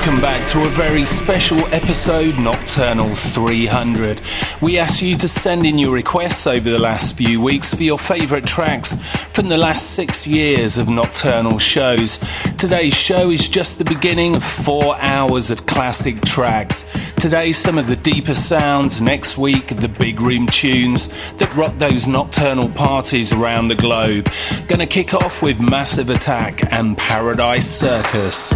welcome back to a very special episode, Nocturnal 300. We asked you to send in your requests over the last few weeks for your favourite tracks from the last six years of Nocturnal shows. Today's show is just the beginning of four hours of classic tracks. Today, some of the deeper sounds, next week, the big room tunes that rock those nocturnal parties around the globe. Gonna kick off with Massive Attack and Paradise Circus.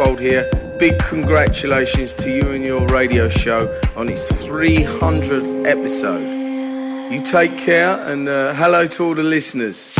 Here. Big congratulations to you and your radio show on its 300th episode. You take care and uh, hello to all the listeners.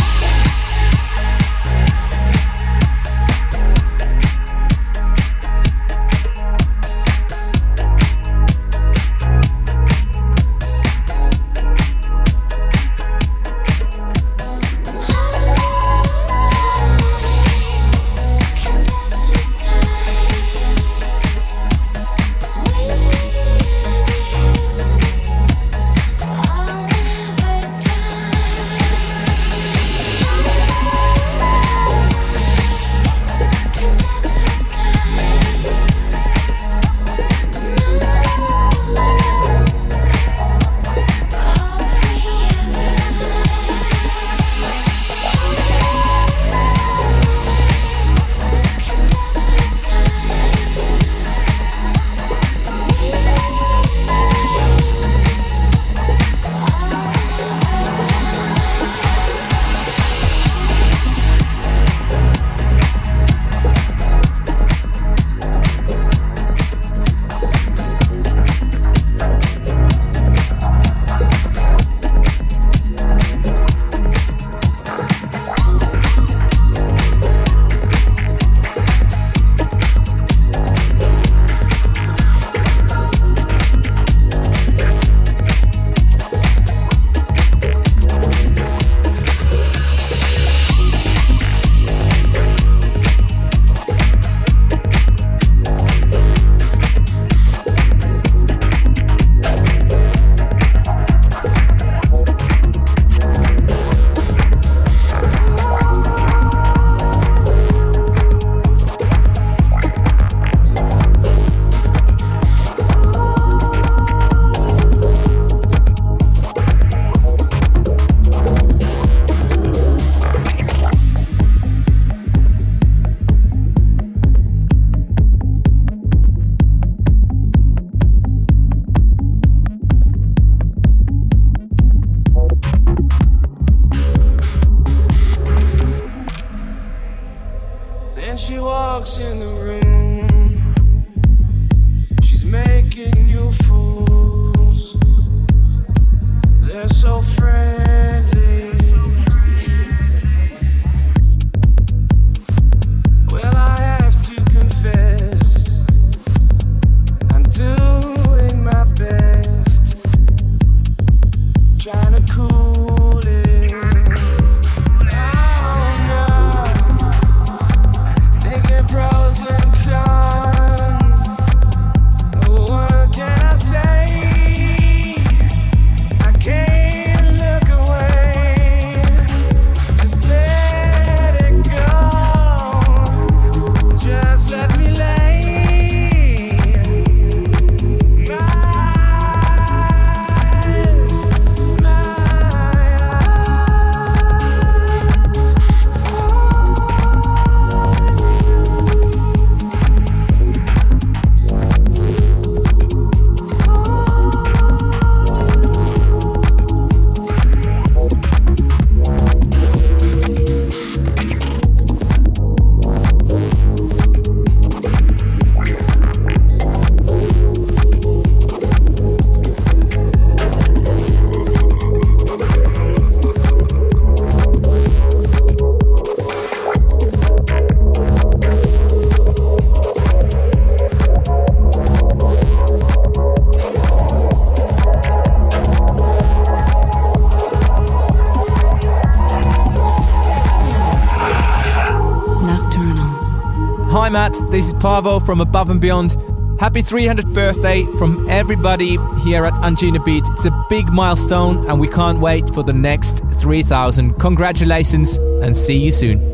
This is Paavo from Above and Beyond. Happy 300th birthday from everybody here at Anjunabeats. It's a big milestone and we can't wait for the next 3000. Congratulations and see you soon.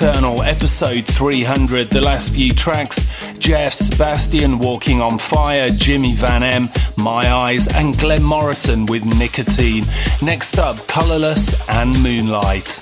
Nocturnal, episode 300. The last few tracks Jeff Sebastian, Walking on Fire, Jimmy Van M, My Eyes, and Glenn Morrison with Nicotine. Next up, Colorless and Moonlight.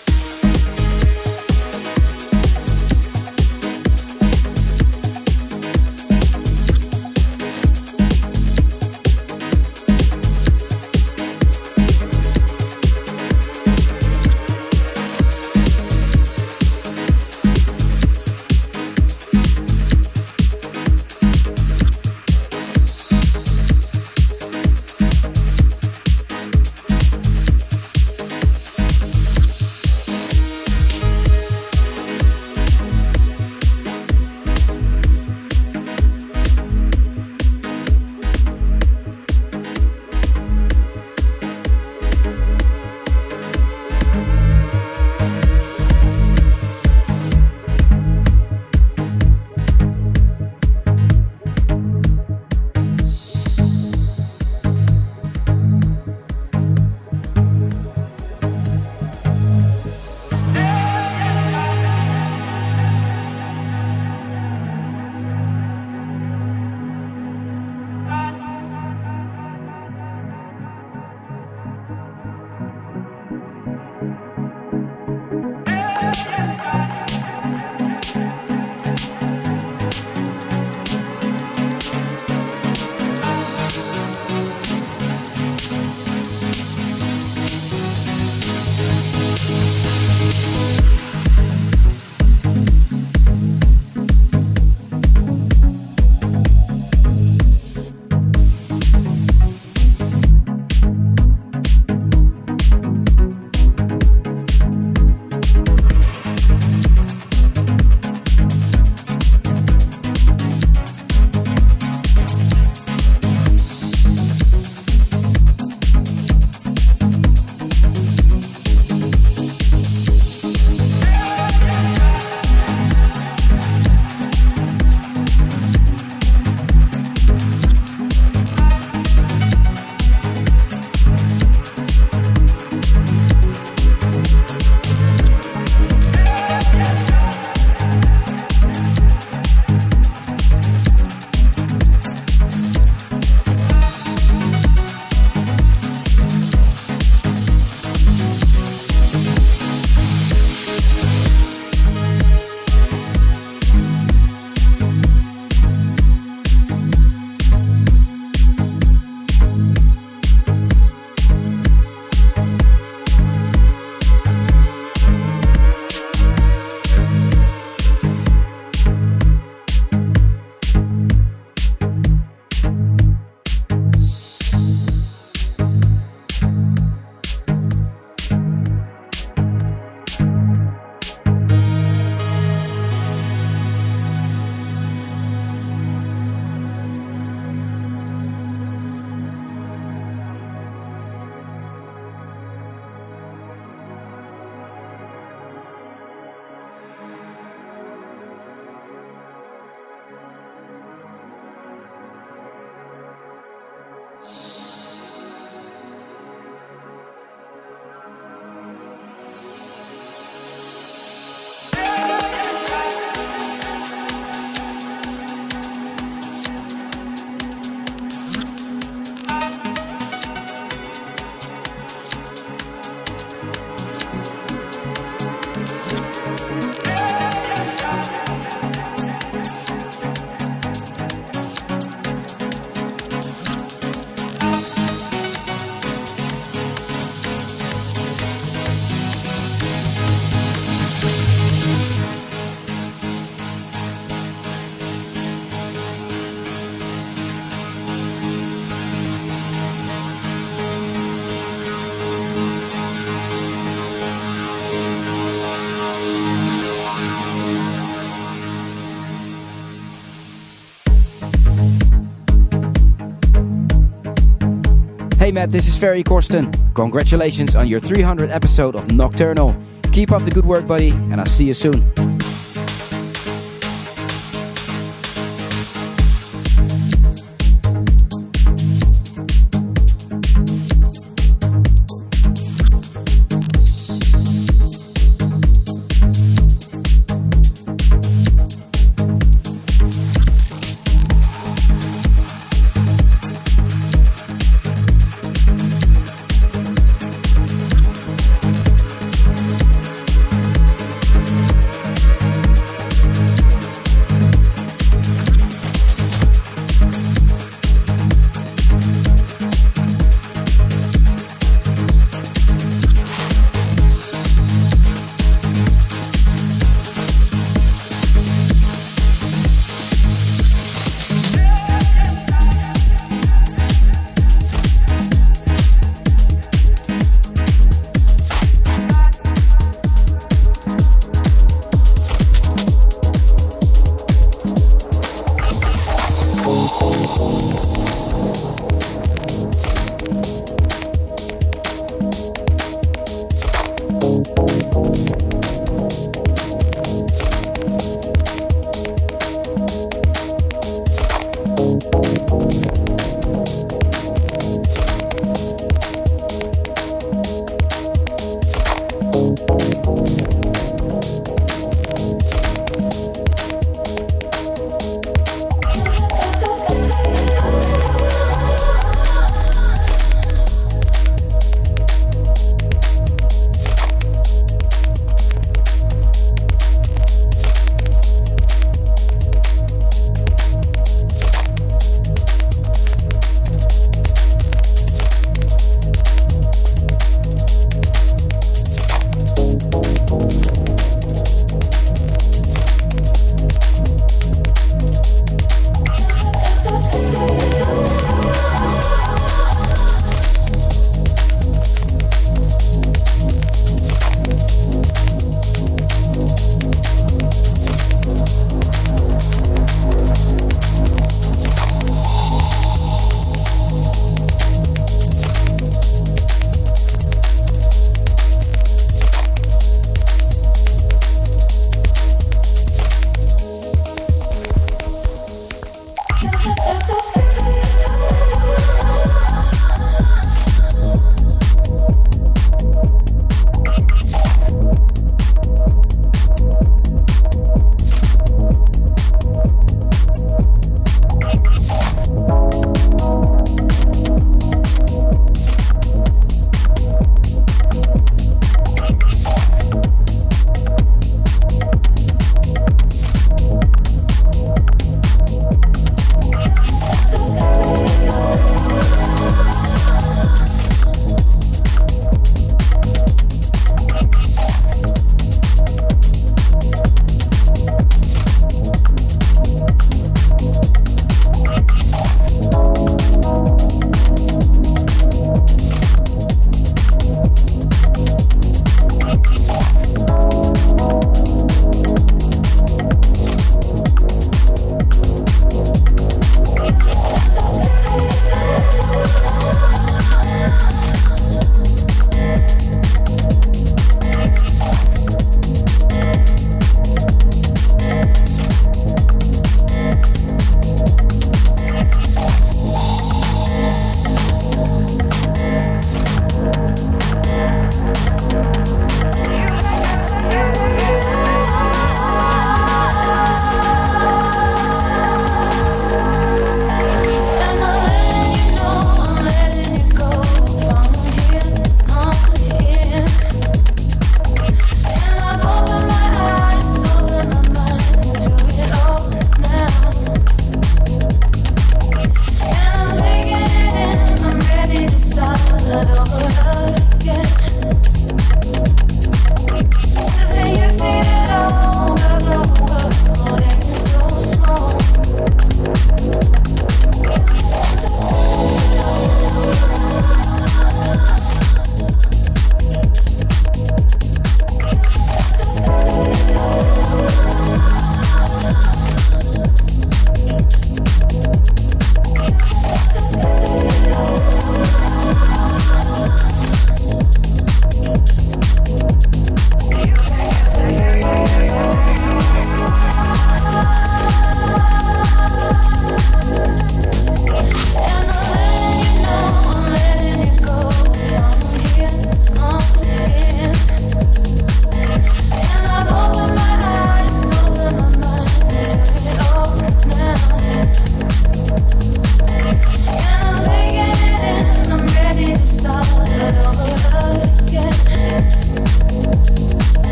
Hey Matt, this is Ferry Corsten. Congratulations on your 300th episode of Nocturnal. Keep up the good work, buddy, and I'll see you soon.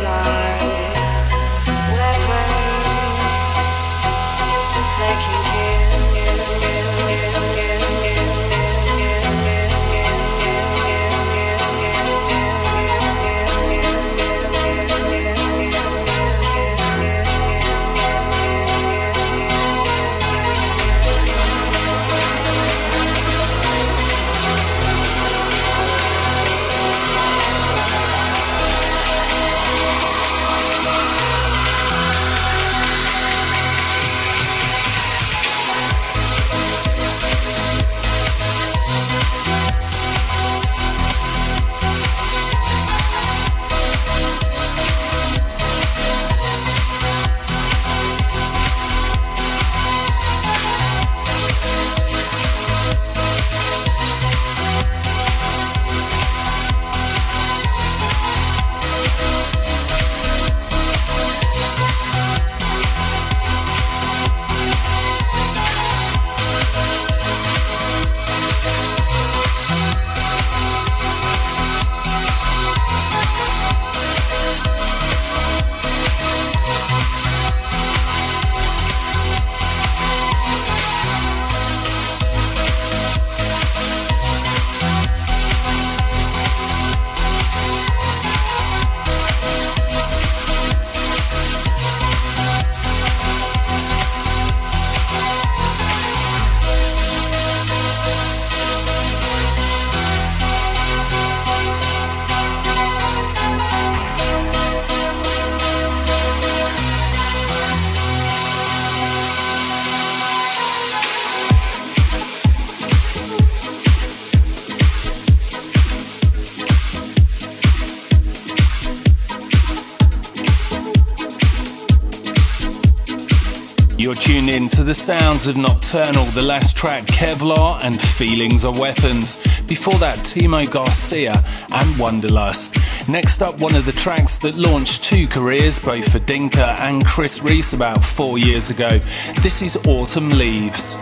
Into the sounds of Nocturnal, the last track Kevlar and Feelings Are Weapons. Before that, Timo Garcia and Wonderlust. Next up, one of the tracks that launched two careers, both for Dinka and Chris Reese about four years ago. This is Autumn Leaves.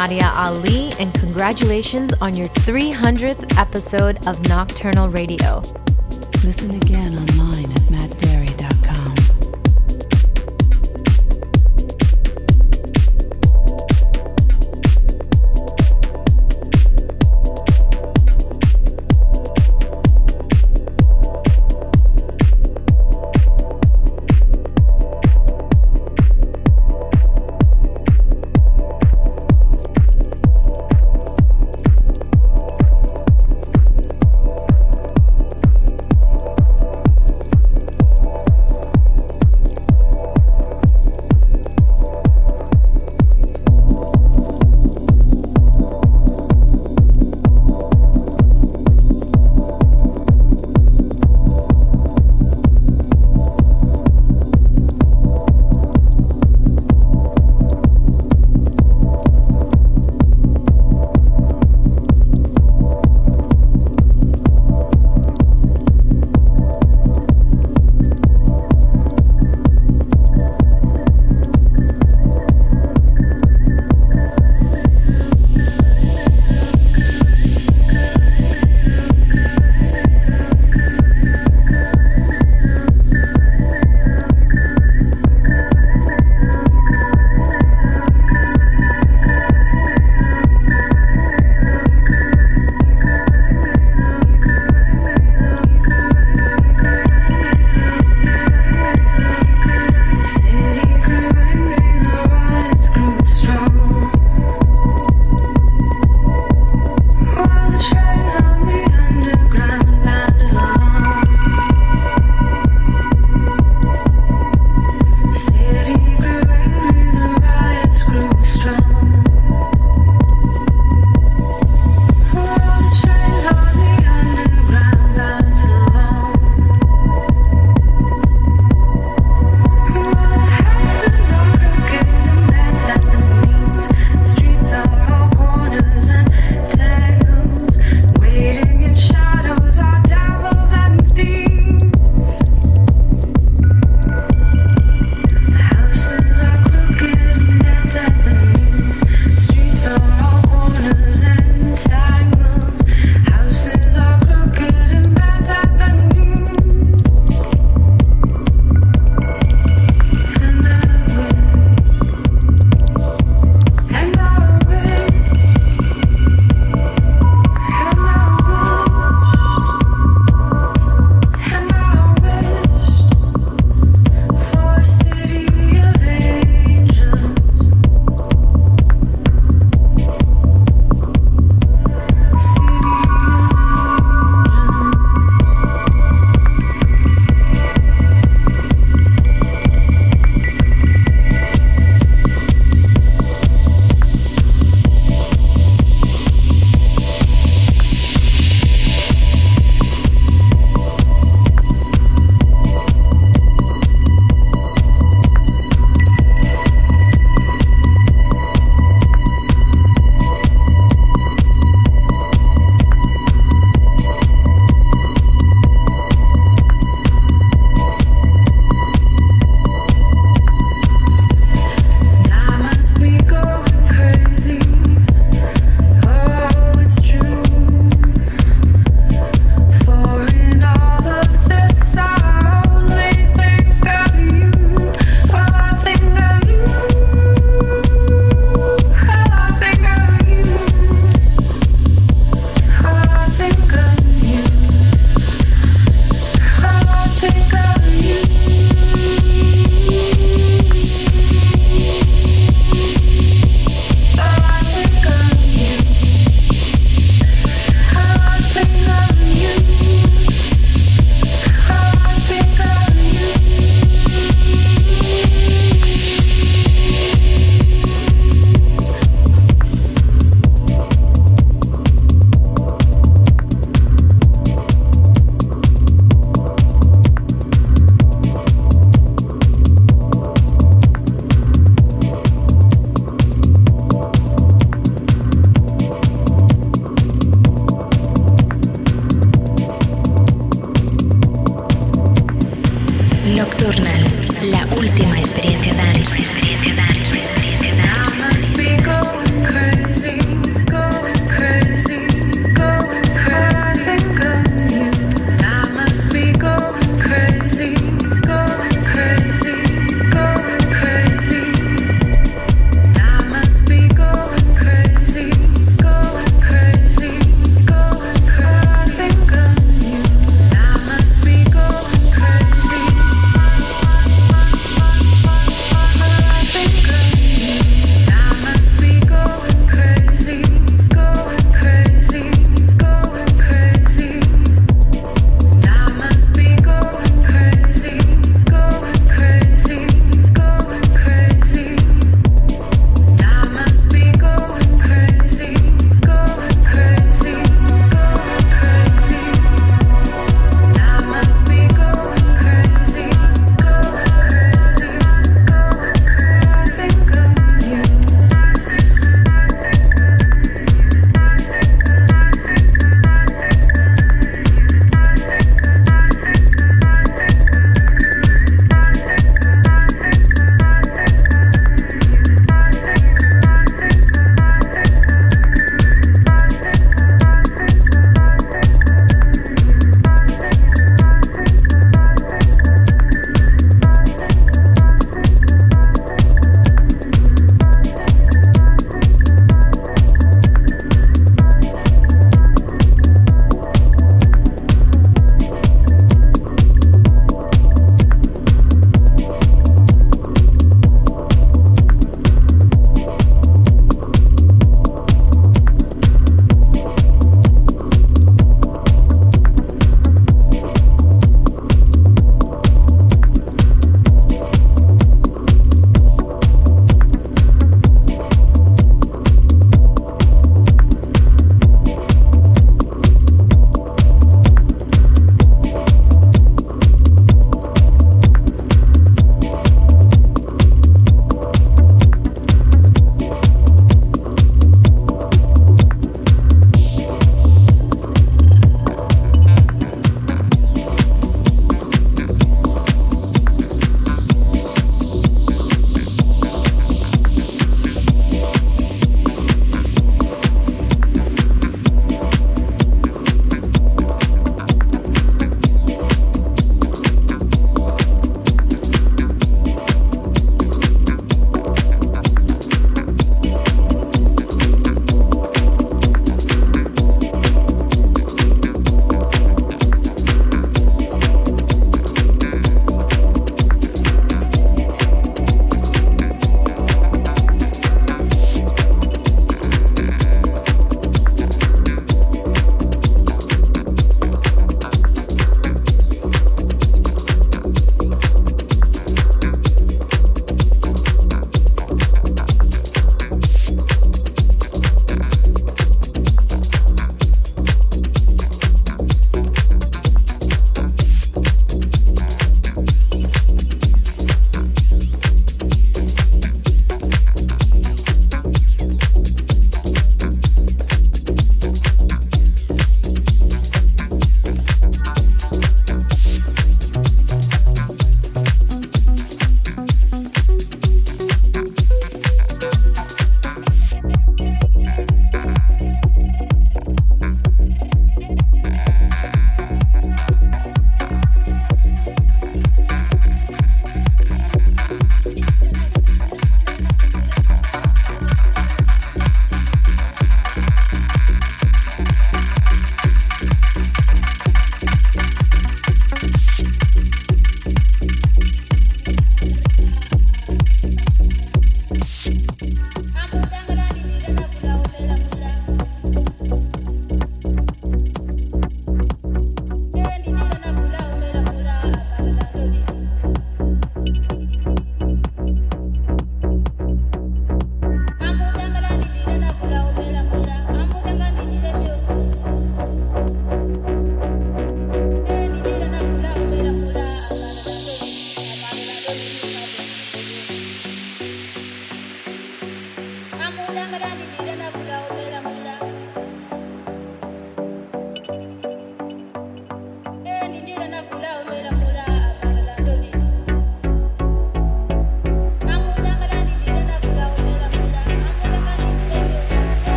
Nadia Ali, and congratulations on your 300th episode of Nocturnal Radio. Listen again online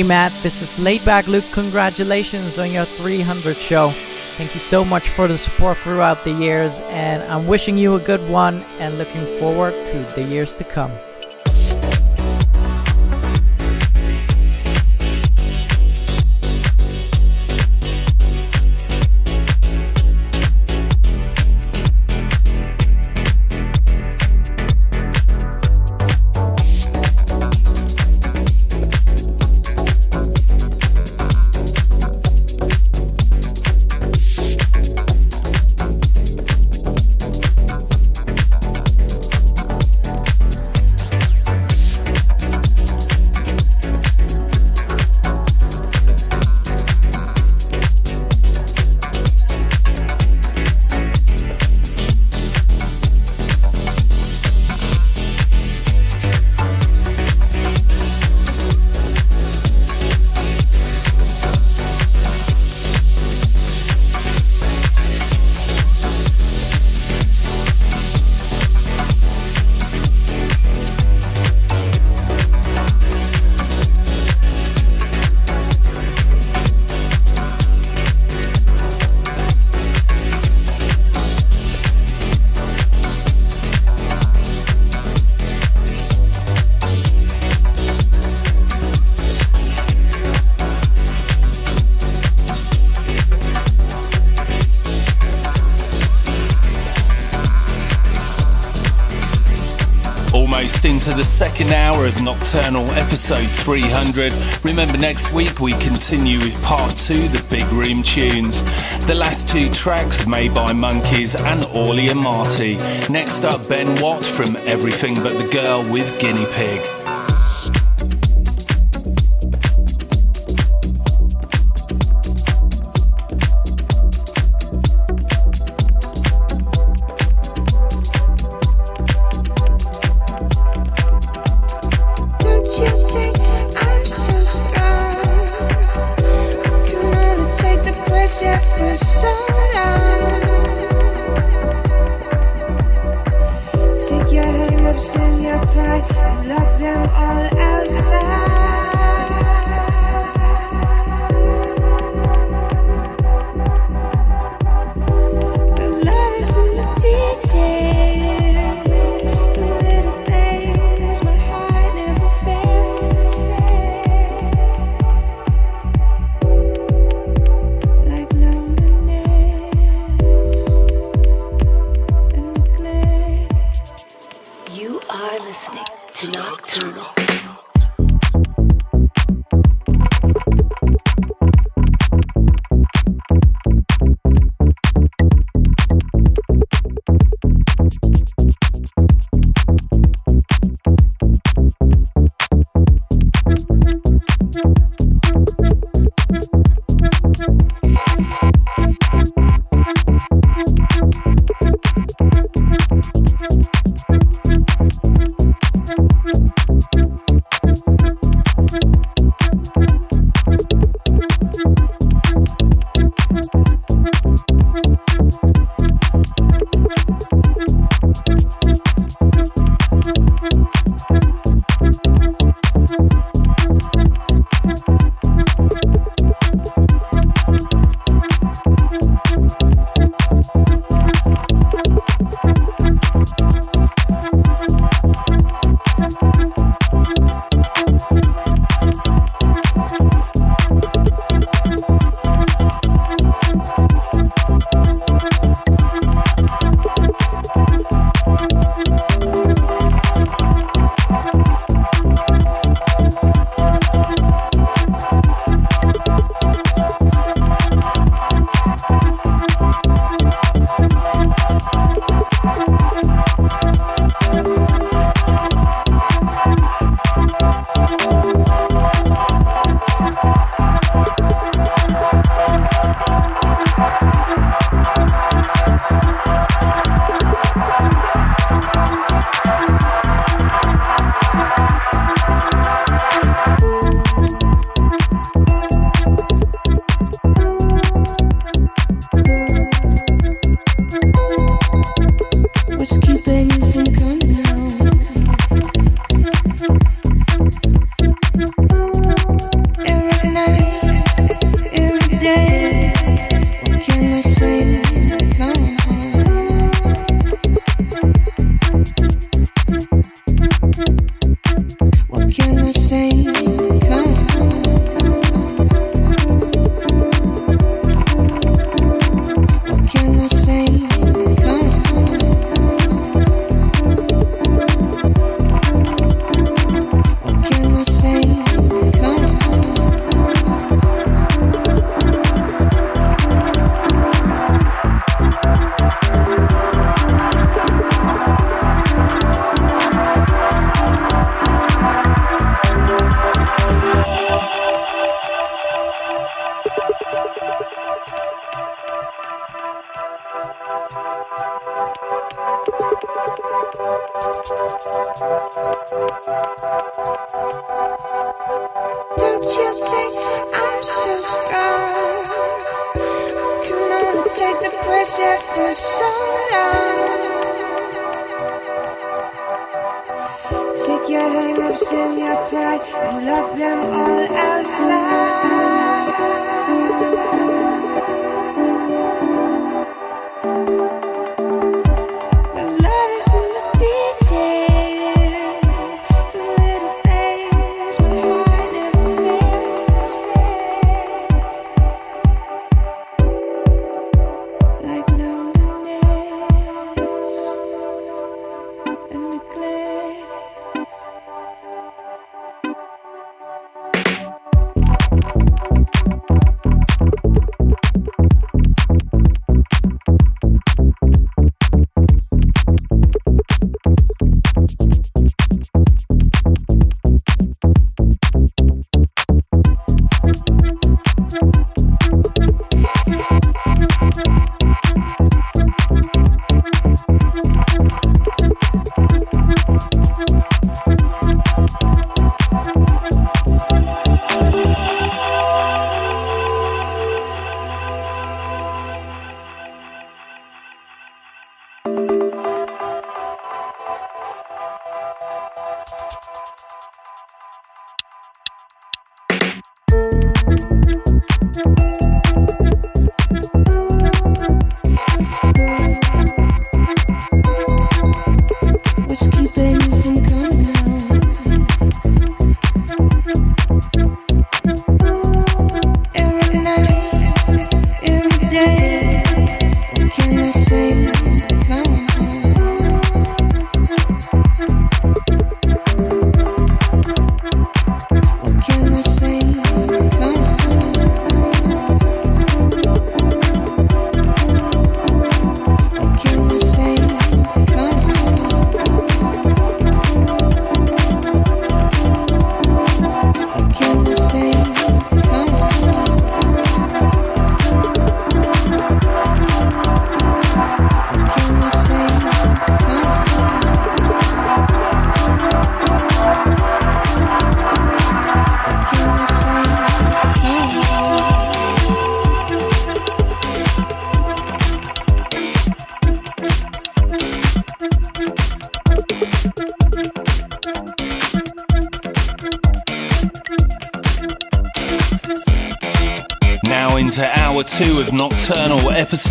Hey Matt, this is Laidback Luke. Congratulations on your 300 show. Thank you so much for the support throughout the years, and I'm wishing you a good one and looking forward to the years to come. Into the second hour of Nocturnal episode 300. Remember, next week we continue with part two, the Big Room tunes. The last two tracks made by Monkeys and Orly and Marty. Next up, Ben Watt from Everything But the Girl with Guinea Pig.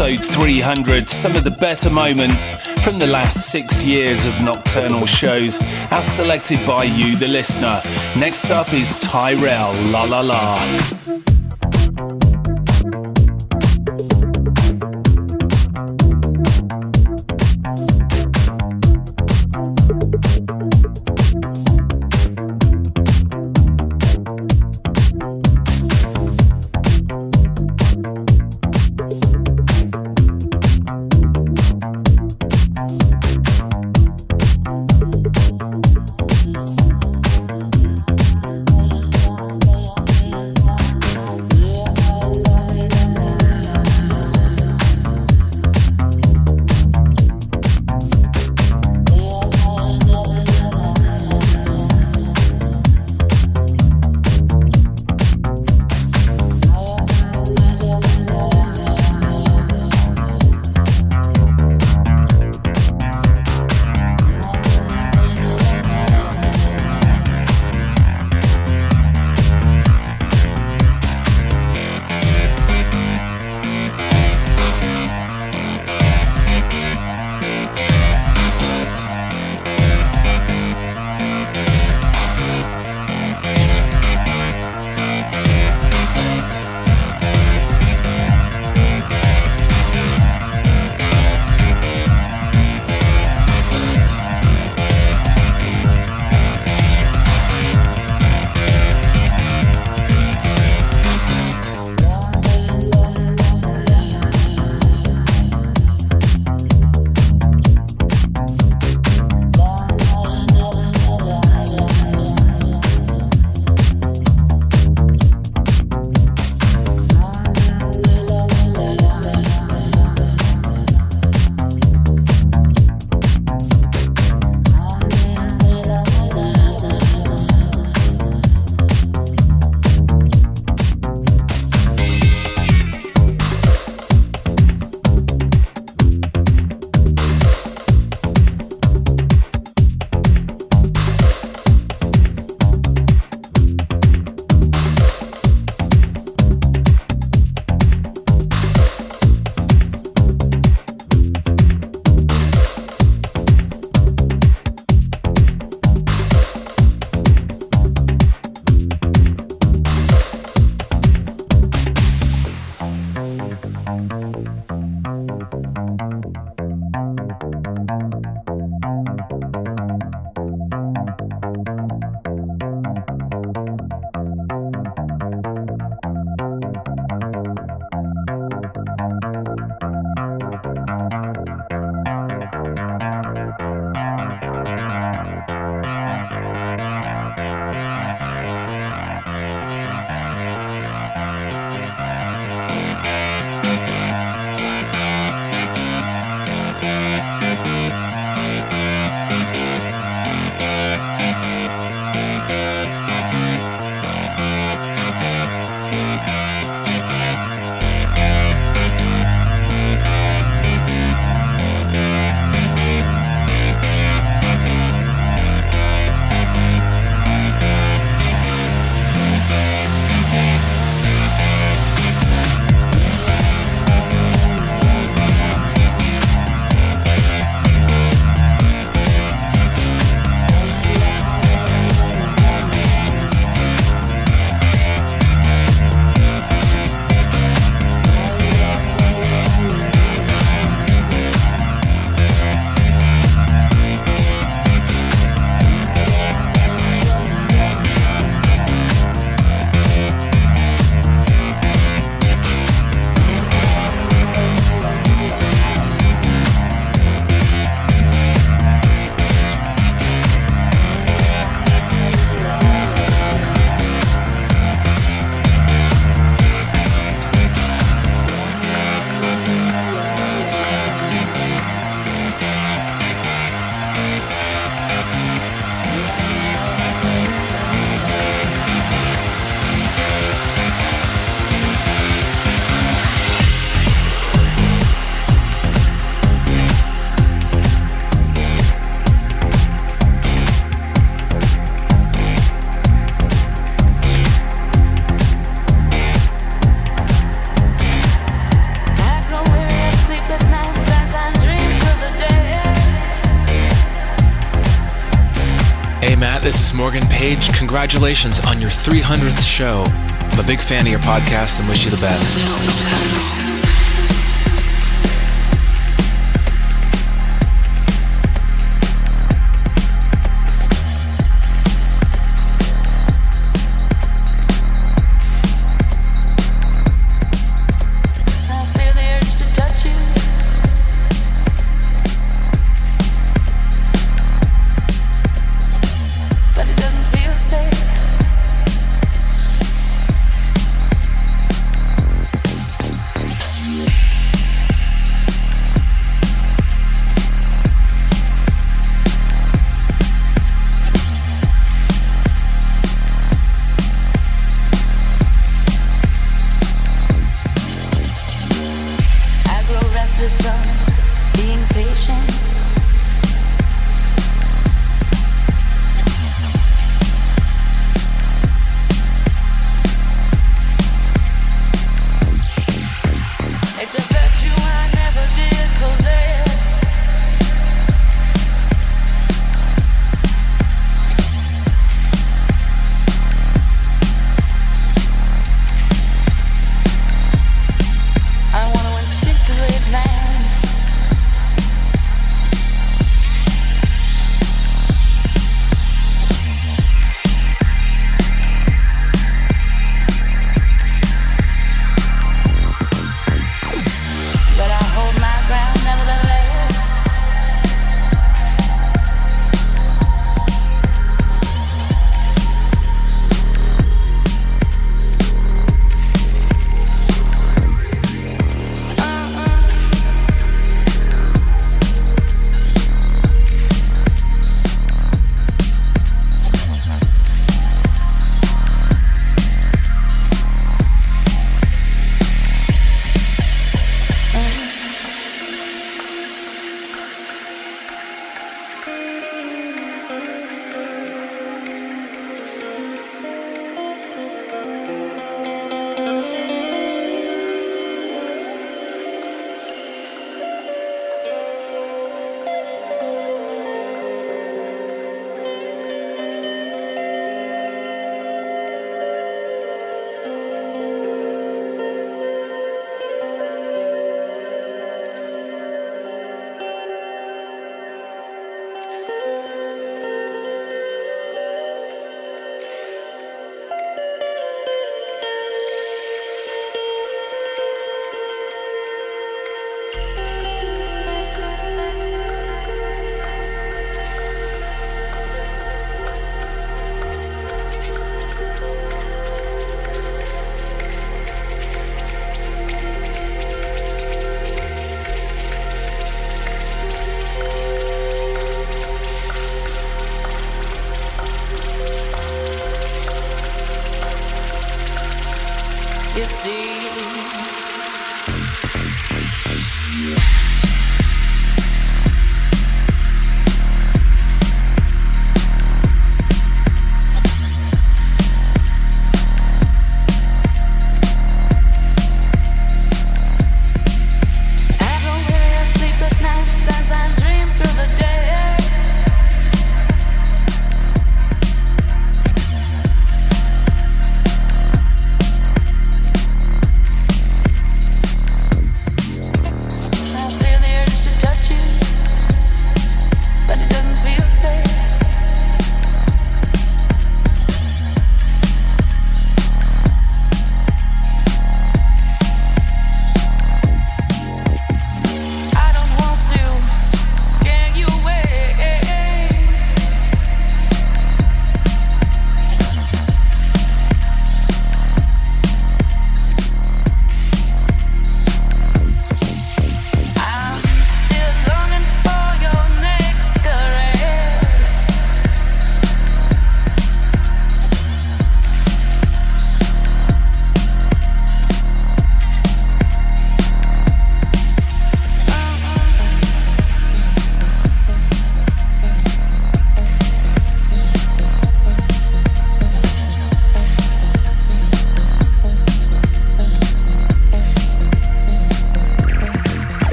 Episode 300, some of the better moments from the last six years of Nocturnal shows, as selected by you, the listener. Next up is Tyrell, La La La. Morgan Page, congratulations on your 300th show. I'm a big fan of your podcast and wish you the best.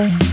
Bye.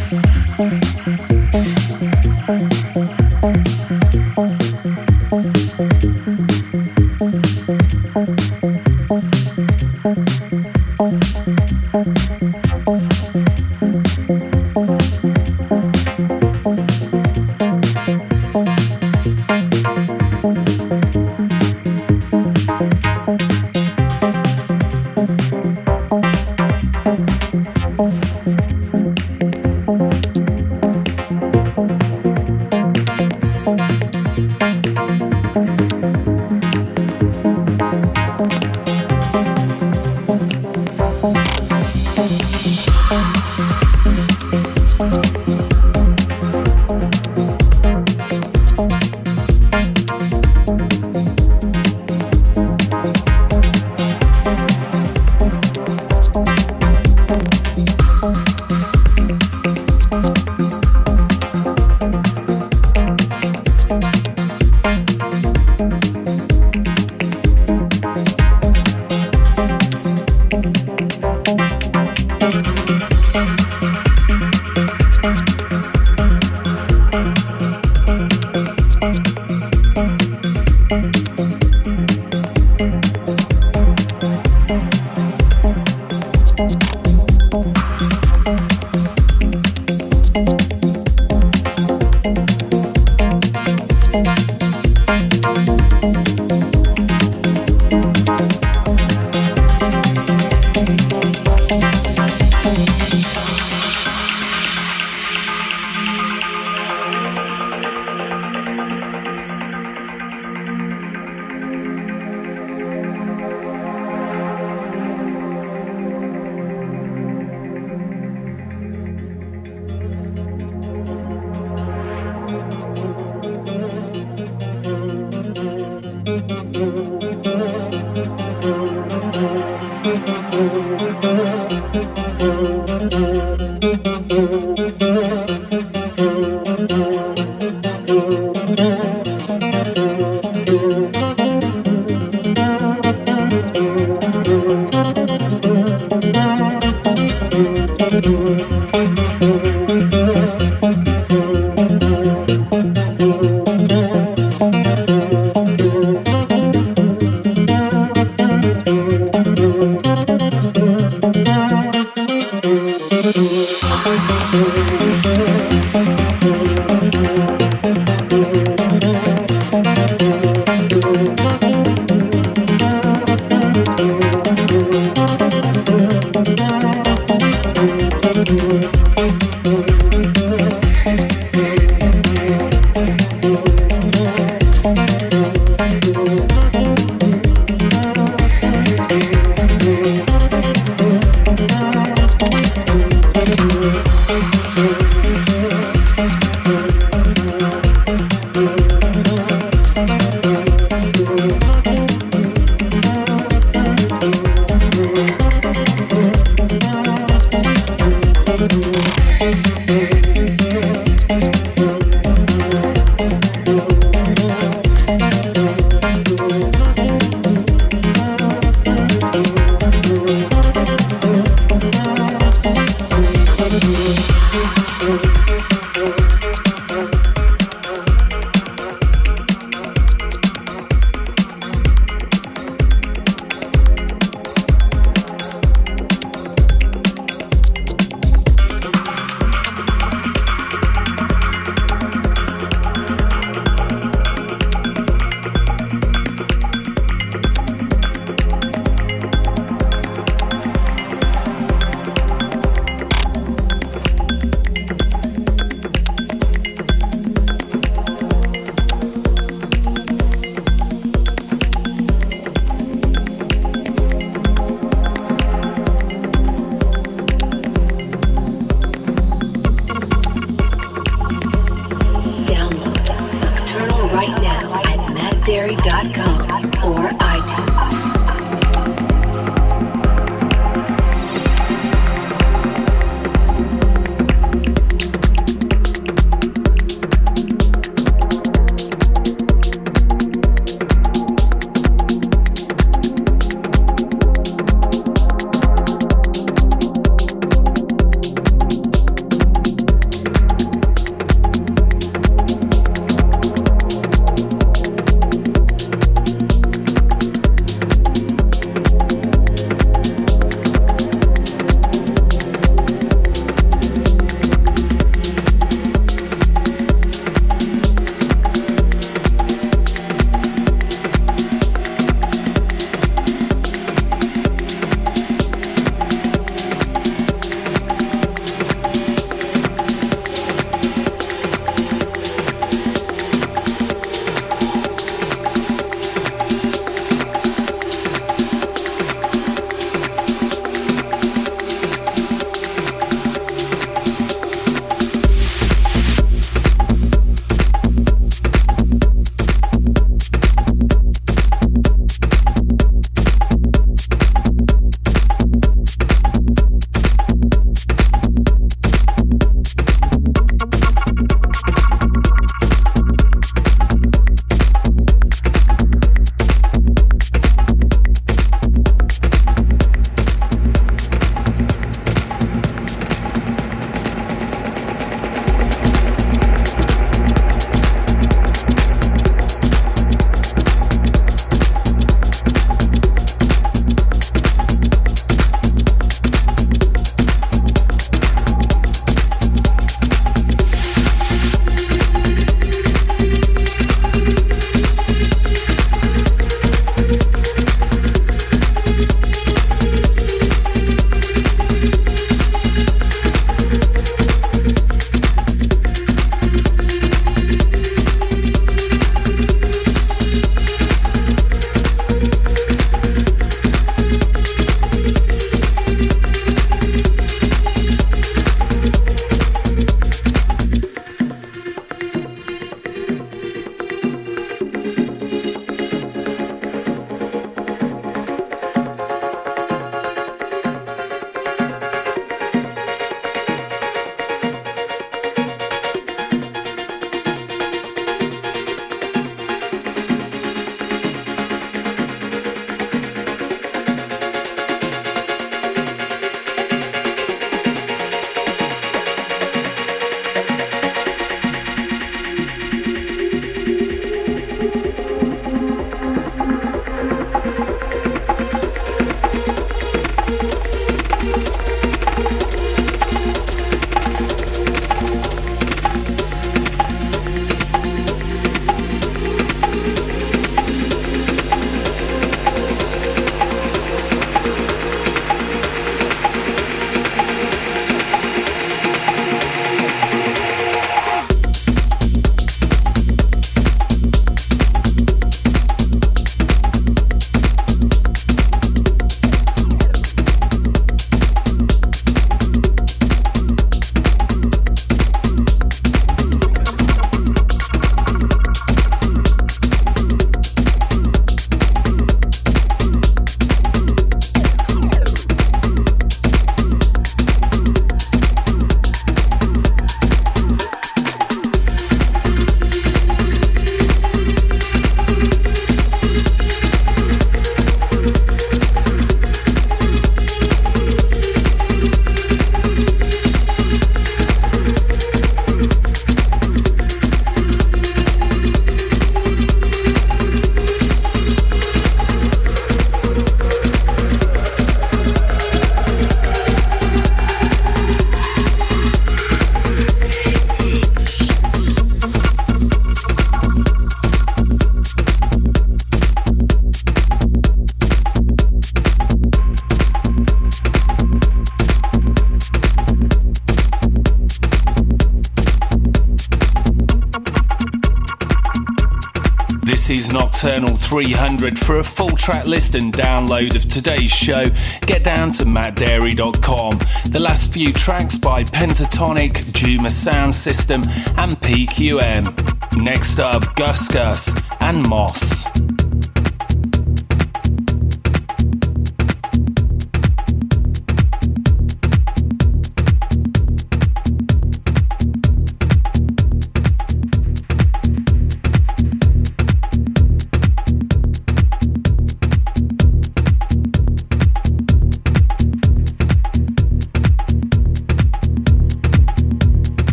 300. For a full track list and download of today's show, get down to mattdarey.com. The last few tracks by Pentatonic, Juma Sound System, and PQM. Next up, Gus Gus and Moss.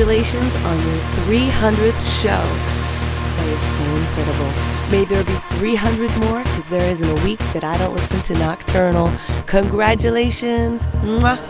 Congratulations on your 300th show. That is so incredible. May there be 300 more because there isn't a week that I don't listen to Nocturnal. Congratulations. Mwah.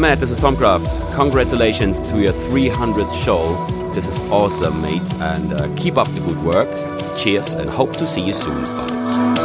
Matt, this is Tomcraft. Congratulations to your 300th show. This is awesome, mate, and uh, keep up the good work. Cheers, and hope to see you soon. Bye.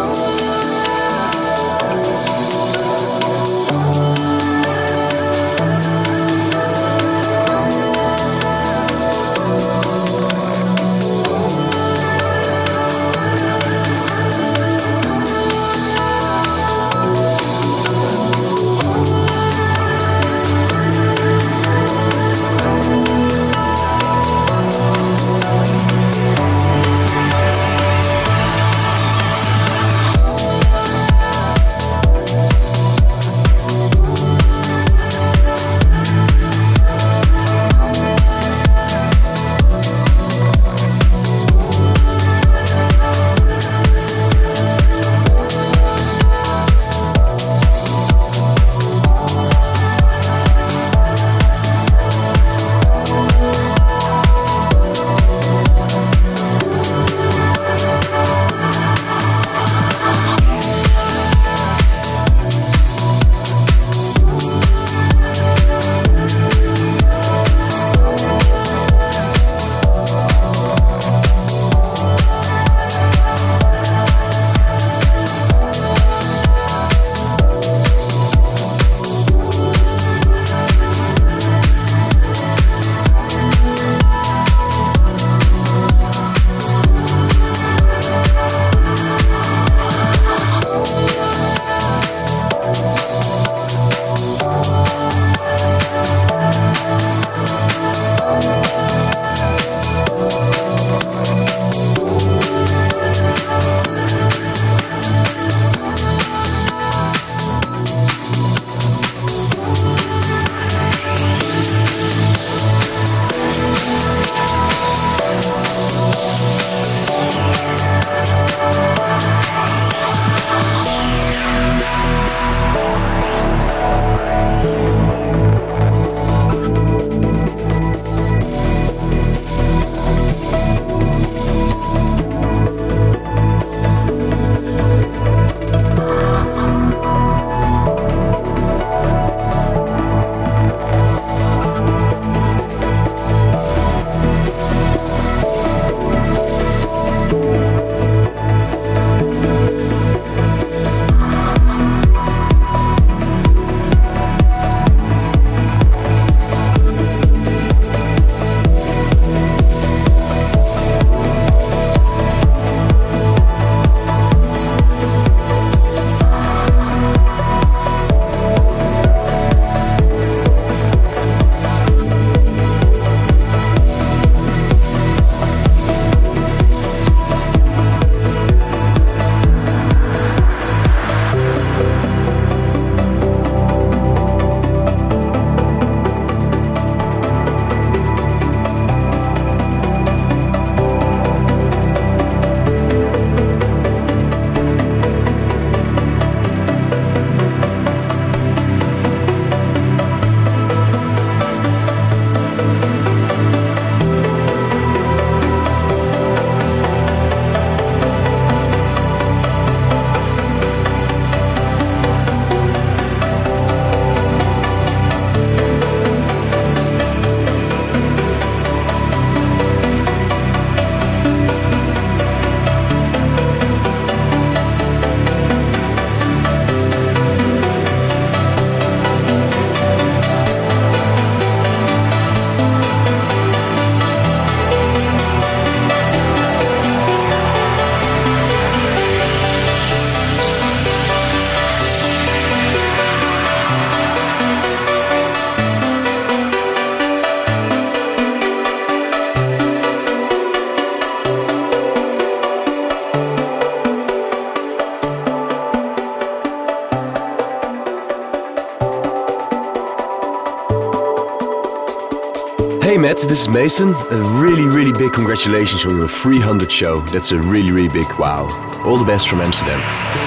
This is Mason. A really, really big congratulations on your 300 show. That's a really, really big wow. All the best from Amsterdam.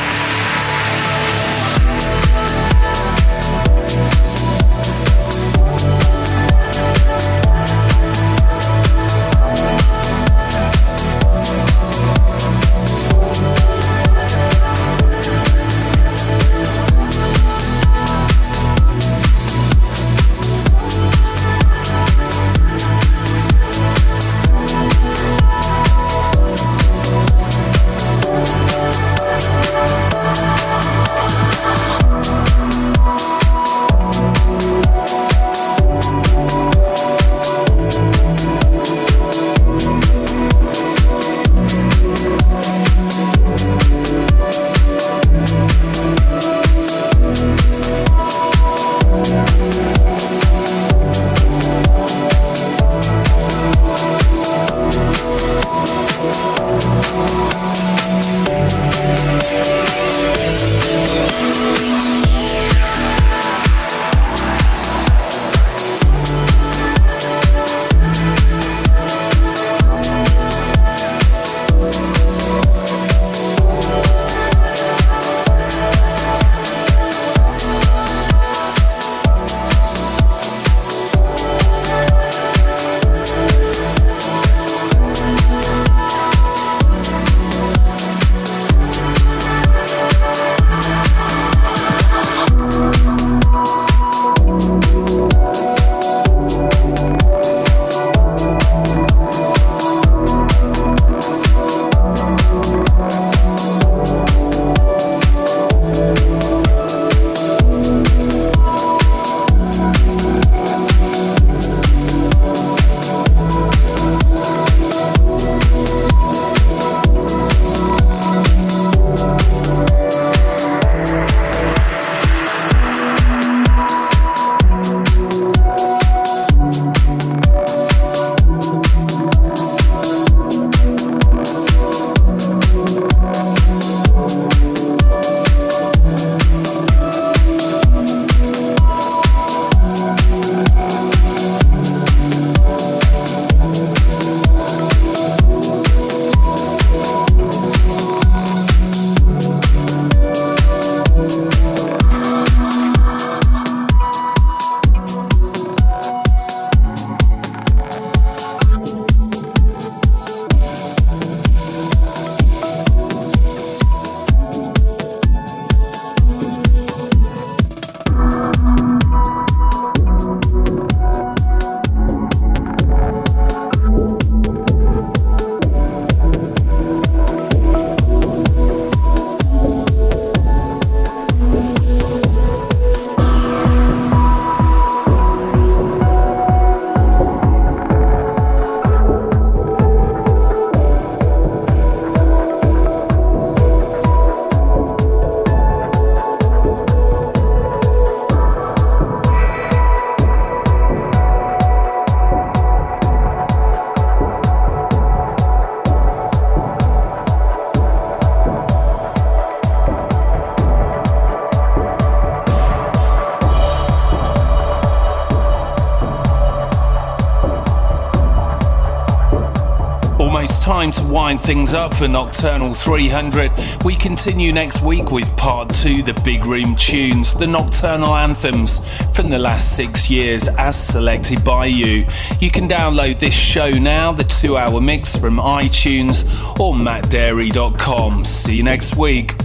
Wind things up for Nocturnal 300. We continue next week with part two, the Big Room tunes, the Nocturnal anthems from the last six years as selected by you. You can download this show now, the two hour mix from iTunes or mattdarey.com. See you next week.